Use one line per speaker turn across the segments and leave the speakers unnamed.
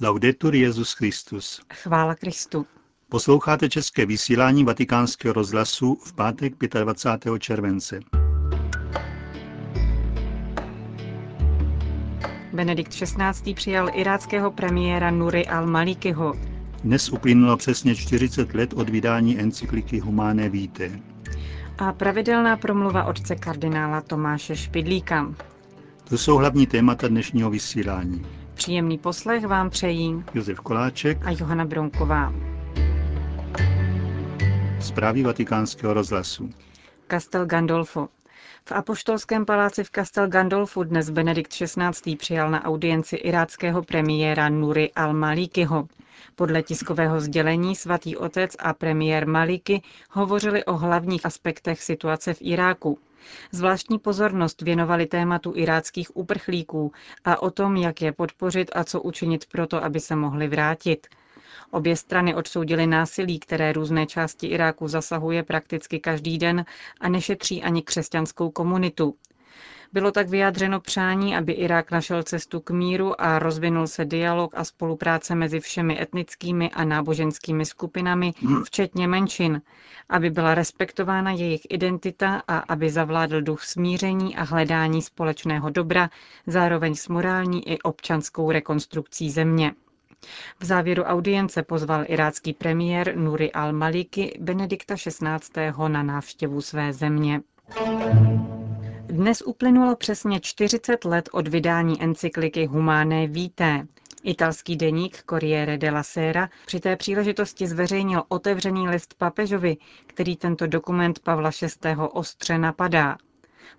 Laudetur Jezus Christus.
Chvála Kristu.
Posloucháte české vysílání Vatikánského rozhlasu v pátek 25. července.
Benedikt XVI. přijal iráckého premiéra Nuri al-Malikiho.
Dnes uplynulo přesně 40 let od vydání encykliky Humane Vitae.
A pravidelná promluva otce kardinála Tomáše Špidlíka.
To jsou hlavní témata dnešního vysílání.
Příjemný poslech vám přejí
Josef Koláček
a Johana Bronková.
Zprávy vatikánského rozhlasu.
Castel Gandolfo. V apoštolském paláci v Castel Gandolfu dnes Benedikt XVI. přijal na audienci iráckého premiéra Nuri al-Malikiho. Podle tiskového sdělení svatý otec a premiér Maliki hovořili o hlavních aspektech situace v Iráku. Zvláštní pozornost věnovali tématu iráckých uprchlíků a o tom, jak je podpořit a co učinit proto, aby se mohli vrátit. Obě strany odsoudily násilí, které různé části Iráku zasahuje prakticky každý den a nešetří ani křesťanskou komunitu. Bylo tak vyjádřeno přání, aby Irák našel cestu k míru a rozvinul se dialog a spolupráce mezi všemi etnickými a náboženskými skupinami, včetně menšin, aby byla respektována jejich identita a aby zavládl duch smíření a hledání společného dobra, zároveň s morální i občanskou rekonstrukcí země. V závěru audience pozval irácký premiér Nuri al-Maliki Benedikta XVI. na návštěvu své země. Dnes uplynulo přesně 40 let od vydání encykliky Humane Vitae. Italský deník Corriere della Sera při té příležitosti zveřejnil otevřený list papežovi, který tento dokument Pavla VI. ostře napadá.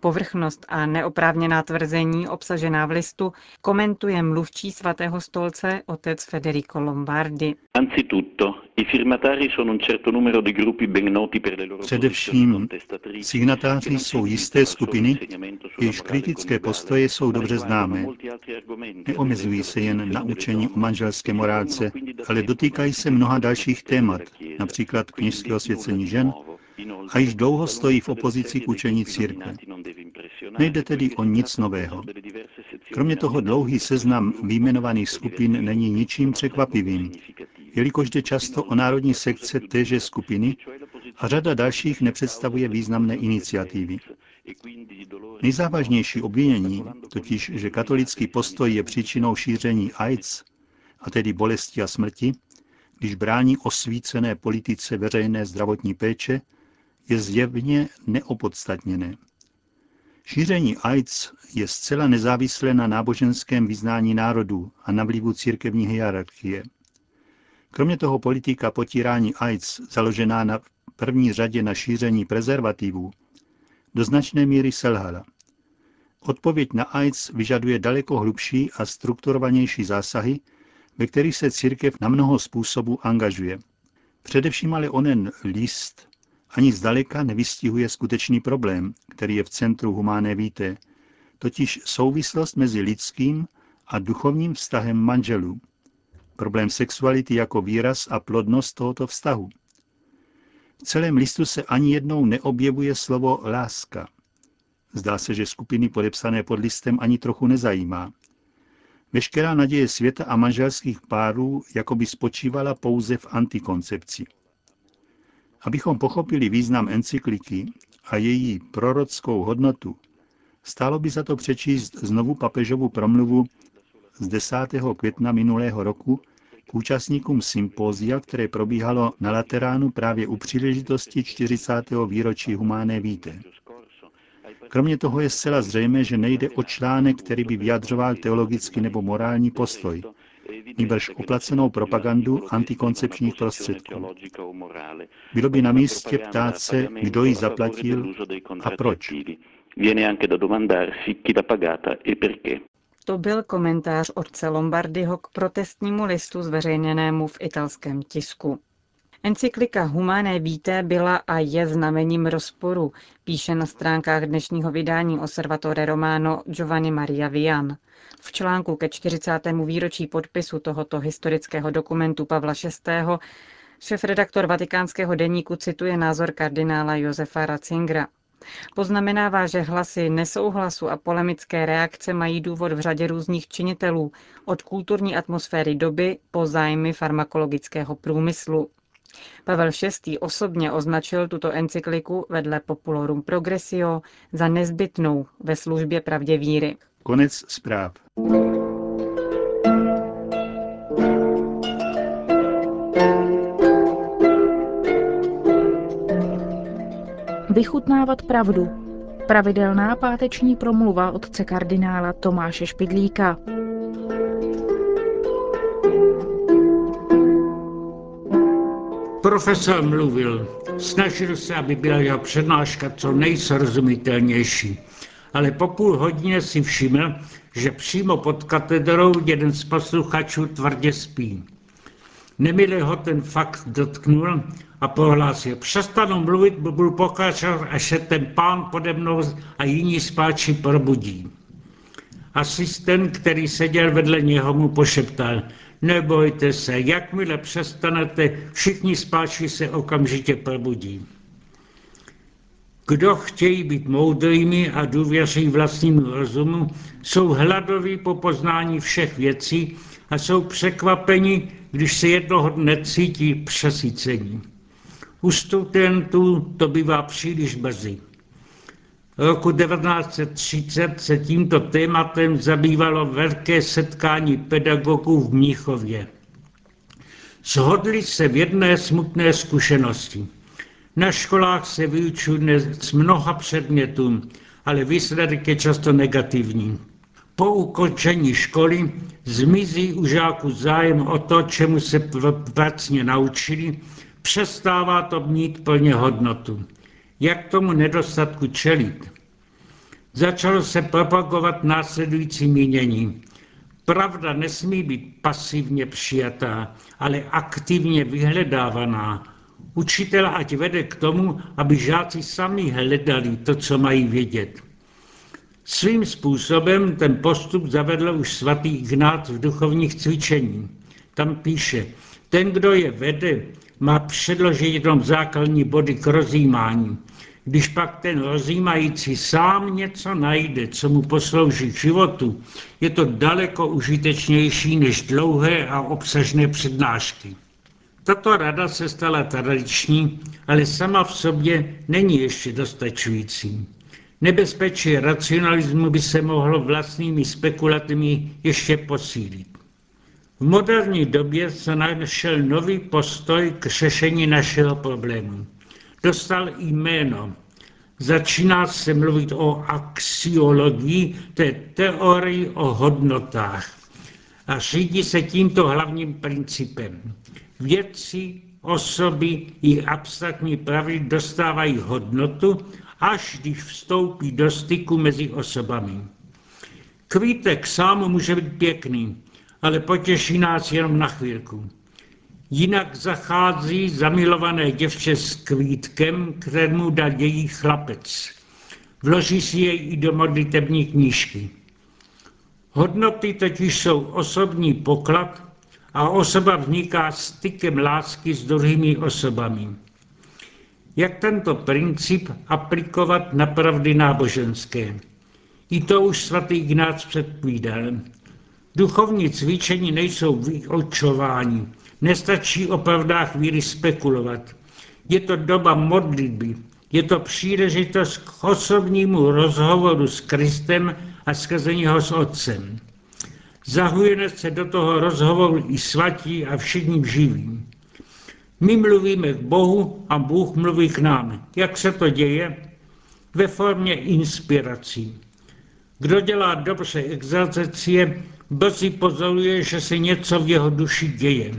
Povrchnost a neoprávněná tvrzení obsažená v listu komentuje mluvčí svatého stolce otec Federico Lombardi.
Především signatáři jsou jisté skupiny, jejichž kritické postoje jsou dobře známé. Neomezují se jen na učení o manželské morálce, ale dotýkají se mnoha dalších témat, například knižského svěcení žen, a již dlouho stojí v opozici k učení církve. Nejde tedy o nic nového. Kromě toho dlouhý seznam výjmenovaných skupin není ničím překvapivým, jelikož jde často o národní sekce téže skupiny a řada dalších nepředstavuje významné iniciativy. Nejzávažnější obvinění, totiž, že katolický postoj je příčinou šíření AIDS, a tedy bolesti a smrti, když brání osvícené politice veřejné zdravotní péče, je zjevně neopodstatněné. Šíření AIDS je zcela nezávislé na náboženském vyznání národů a na vlivu církevní hierarchie. Kromě toho politika potírání AIDS, založená na první řadě na šíření prezervativů, do značné míry selhala. Odpověď na AIDS vyžaduje daleko hlubší a strukturovanější zásahy, ve kterých se církev na mnoho způsobů angažuje. Především ale onen list ani zdaleka nevystihuje skutečný problém, který je v centru humáné víte, totiž souvislost mezi lidským a duchovním vztahem manželů. Problém sexuality jako výraz a plodnost tohoto vztahu. V celém listu se ani jednou neobjevuje slovo láska. Zdá se, že skupiny podepsané pod listem ani trochu nezajímá. Veškerá naděje světa a manželských párů jako by spočívala pouze v antikoncepci. Abychom pochopili význam encykliky a její prorockou hodnotu, stálo by za to přečíst znovu papežovu promluvu z 10. května minulého roku k účastníkům sympózia, které probíhalo na Lateránu právě u příležitosti 40. výročí Humáné víte. Kromě toho je zcela zřejmé, že nejde o článek, který by vyjadřoval teologický nebo morální postoj, nýbrž oplacenou propagandu antikoncepčních prostředků. Bylo by na místě ptát se, kdo ji zaplatil a proč.
To byl komentář otce Lombardyho k protestnímu listu zveřejněnému v italském tisku. Encyklika Humane Vitae byla a je znamením rozporu, píše na stránkách dnešního vydání Osservatore Romano Giovanni Maria Vian. V článku ke 40. výročí podpisu tohoto historického dokumentu Pavla VI. Šef-redaktor vatikánského deníku cituje názor kardinála Josefa Ratzingera. Poznamenává, že hlasy nesouhlasu a polemické reakce mají důvod v řadě různých činitelů, od kulturní atmosféry doby po zájmy farmakologického průmyslu. Pavel VI. osobně označil tuto encykliku vedle Populorum Progressio za nezbytnou ve službě pravdě víry.
Konec zpráv.
Vychutnávat pravdu. Pravidelná páteční promluva otce kardinála Tomáše Špidlíka.
Profesor mluvil, snažil se, aby byla jeho přednáška co nejsrozumitelnější, ale po půl hodině si všiml, že přímo pod katedrou jeden z posluchačů tvrdě spí. Nemile ho ten fakt dotknul a prohlásil, přestanu mluvit, budu pokračovat, až se ten pán pode mnou a jiní spáči probudí. Asistent, který seděl vedle něho, mu pošeptal, nebojte se, jakmile přestanete, všichni spáči se okamžitě probudí. Kdo chtějí být moudrými a důvěří vlastnímu rozumu, jsou hladoví po poznání všech věcí a jsou překvapeni, když se jednoho dne cítí přesycení. U studentů to bývá příliš brzy. Roku 1930 se tímto tématem zabývalo velké setkání pedagogů v Mnichově. Shodli se v jedné smutné zkušenosti. Na školách se vyučuje z mnoha předmětů, ale výsledek je často negativní. Po ukončení školy zmizí u žáků zájem o to, čemu se pracně naučili, přestává to mít plně hodnotu. Jak tomu nedostatku čelit? Začalo se propagovat následující mínění. Pravda nesmí být pasivně přijatá, ale aktivně vyhledávaná. Učitel ať vede k tomu, aby žáci sami hledali to, co mají vědět. Svým způsobem ten postup zavedl už svatý Ignác v duchovních cvičení. Tam píše, ten, kdo je vede, má předložit jenom základní body k rozjímání. Když pak ten rozjímající sám něco najde, co mu poslouží k životu, je to daleko užitečnější než dlouhé a obsažné přednášky. Tato rada se stala tradiční, ale sama v sobě není ještě dostačující. Nebezpečí racionalismu by se mohlo vlastními spekulatami ještě posílit. V moderní době se našel nový postoj k řešení našeho problému. Dostal jméno. Začíná se mluvit o axiologii, to je teorii o hodnotách. A řídí se tímto hlavním principem. Věci, osoby i abstraktní pravdy dostávají hodnotu, až když vstoupí do styku mezi osobami. Kvítek sám může být pěkný, ale potěší nás jenom na chvílku. Jinak zachází zamilované děvče s kvítkem, kterému dal její chlapec. Vloží si jej i do modlitební knížky. Hodnoty totiž jsou osobní poklad a osoba vzniká stykem lásky s druhými osobami. Jak tento princip aplikovat na pravdy náboženské? I to už svatý Ignác předpovídal. Duchovní cvičení nejsou vyočování. Nestačí o pravdách víry spekulovat. Je to doba modlitby. Je to příležitost k osobnímu rozhovoru s Kristem a skrze něho s Otcem. Zahujeme se do toho rozhovoru i svatí a všichni živí. My mluvíme k Bohu a Bůh mluví k nám. Jak se to děje? Ve formě inspirací. Kdo dělá dobře exaltacie, brzy pozoruje, že se něco v jeho duši děje.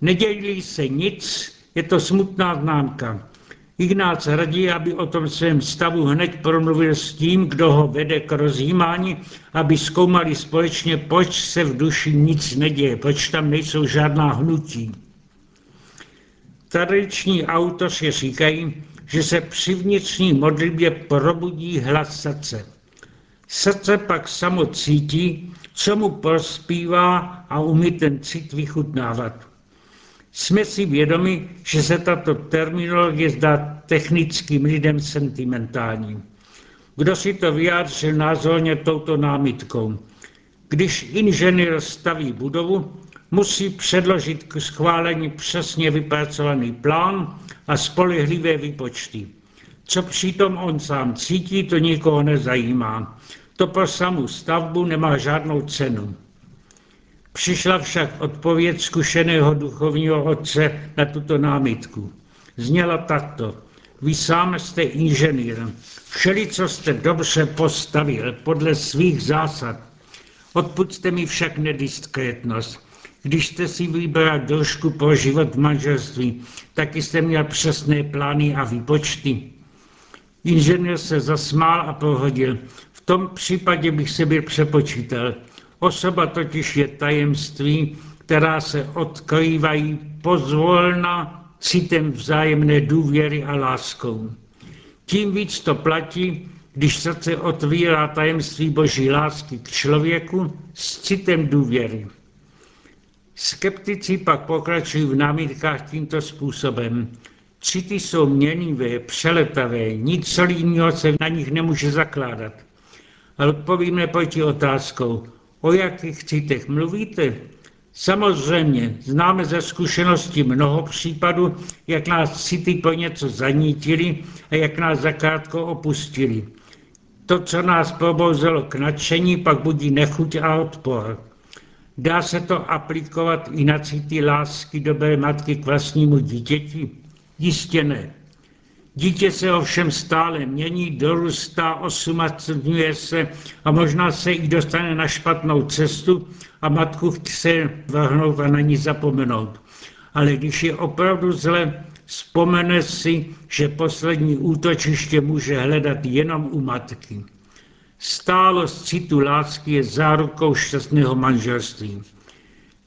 Nedělí se nic, je to smutná známka. Ignác radí, aby o tom svém stavu hned promluvil s tím, kdo ho vede k rozjímání, aby zkoumali společně, proč se v duši nic neděje, proč tam nejsou žádná hnutí. Tradiční autoři říkají, že se při vnitřní modlitbě probudí hlas srdce. Srdce pak samo cítí, co mu prospívá a umí ten cit vychutnávat. Jsme si vědomi, že se tato terminologie zdá technickým lidem sentimentální. Kdo si to vyjádřil názorně touto námitkou? Když inženýr staví budovu, musí předložit k schválení přesně vypracovaný plán a spolehlivé výpočty. Co přitom on sám cítí, to nikoho nezajímá. To pro samou stavbu nemá žádnou cenu. Přišla však odpověď zkušeného duchovního otce na tuto námitku. Zněla takto. Vy sám jste inženýr. Všeli, co jste dobře postavil podle svých zásad. Odpuďte mi však nediskrétnost. Když jste si vybral trošku pro život v manželství, taky jste měl přesné plány a výpočty. Inženýr se zasmál a prohodil. V tom případě bych se byl přepočítal. Osoba totiž je tajemství, která se odkrývají pozvolna citem vzájemné důvěry a láskou. Tím víc to platí, když srdce otvírá tajemství boží lásky k člověku s citem důvěry. Skeptici pak pokračují v námitkách tímto způsobem. City jsou měnivé, přeletavé, nic solidního se na nich nemůže zakládat. Ale odpovíme proti otázkou, o jakých citech mluvíte? Samozřejmě, známe ze zkušenosti mnoho případů, jak nás city po něco zanítili a jak nás zakrátko opustili. To, co nás probouzelo k nadšení, pak budí nechuť a odpor. Dá se to aplikovat i na city lásky dobré matky k vlastnímu dítěti? Jistě ne. Dítě se ovšem stále mění, dorůstá, osumacňuje se a možná se i dostane na špatnou cestu a matku chce vrhnout a na ní zapomenout. Ale když je opravdu zle, vzpomene si, že poslední útočiště může hledat jenom u matky. Stálost citu lásky je zárukou šťastného manželství.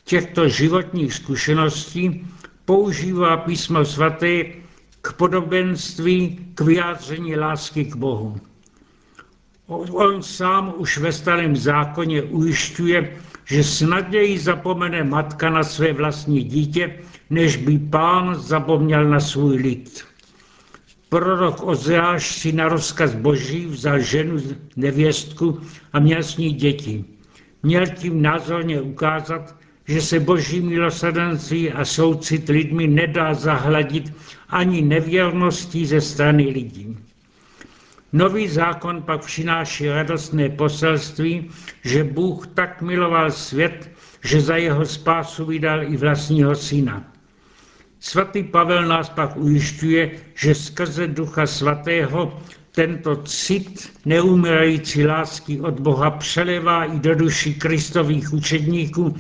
Těchto životních zkušeností používá písmo svaté k podobenství, k vyjádření lásky k Bohu. On sám už ve starém zákoně ujišťuje, že snadněji zapomene matka na své vlastní dítě, než by pán zapomněl na svůj lid. Prorok Ozeáš si na rozkaz boží vzal ženu, nevěstku a měl s ní děti. Měl tím názorně ukázat, že se boží milosrdenství a soucit lidmi nedá zahladit ani nevěrností ze strany lidí. Nový zákon pak přináší radostné poselství, že Bůh tak miloval svět, že za jeho spásu vydal i vlastního syna. Svatý Pavel nás pak ujišťuje, že skrze Ducha Svatého tento cit neumírající lásky od Boha přelevá i do duší kristových učedníků,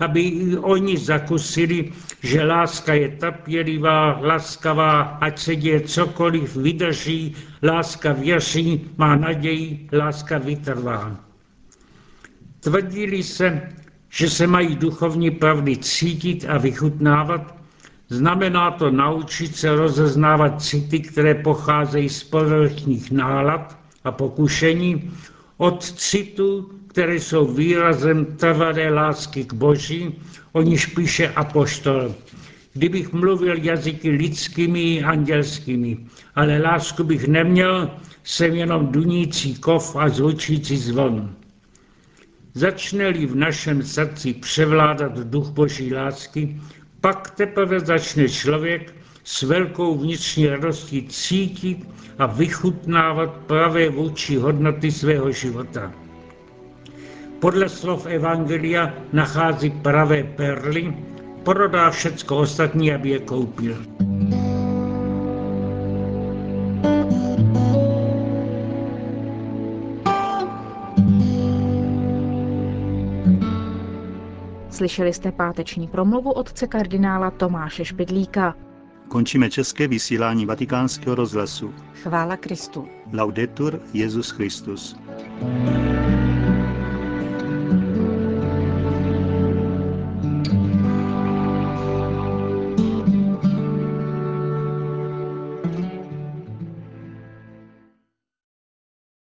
aby i oni zakusili, že láska je trpělivá, laskavá, ať se děje cokoliv, vydrží, láska věří, má naději, láska vytrvá. Tvrdili se, že se mají duchovní pravdy cítit a vychutnávat, Znamená to naučit se rozeznávat city, které pocházejí z povrchních nálad a pokušení, od citů, které jsou výrazem trvalé lásky k Boží, o níž píše apoštol. Kdybych mluvil jazyky lidskými i andělskými, ale lásku bych neměl, jsem jenom dunící kov a zvučící zvon. Začne-li v našem srdci převládat duch Boží lásky, pak teprve začne člověk s velkou vnitřní radostí cítit a vychutnávat pravé vůči hodnoty svého života. Podle slov Evangelia nachází pravé perly, prodá všecko ostatní, aby je koupil.
Slyšeli jste páteční promluvu otce kardinála Tomáše Špidlíka.
Končíme české vysílání vatikánského rozhlasu.
Chvála Kristu.
Laudetur Jezus Christus. thank you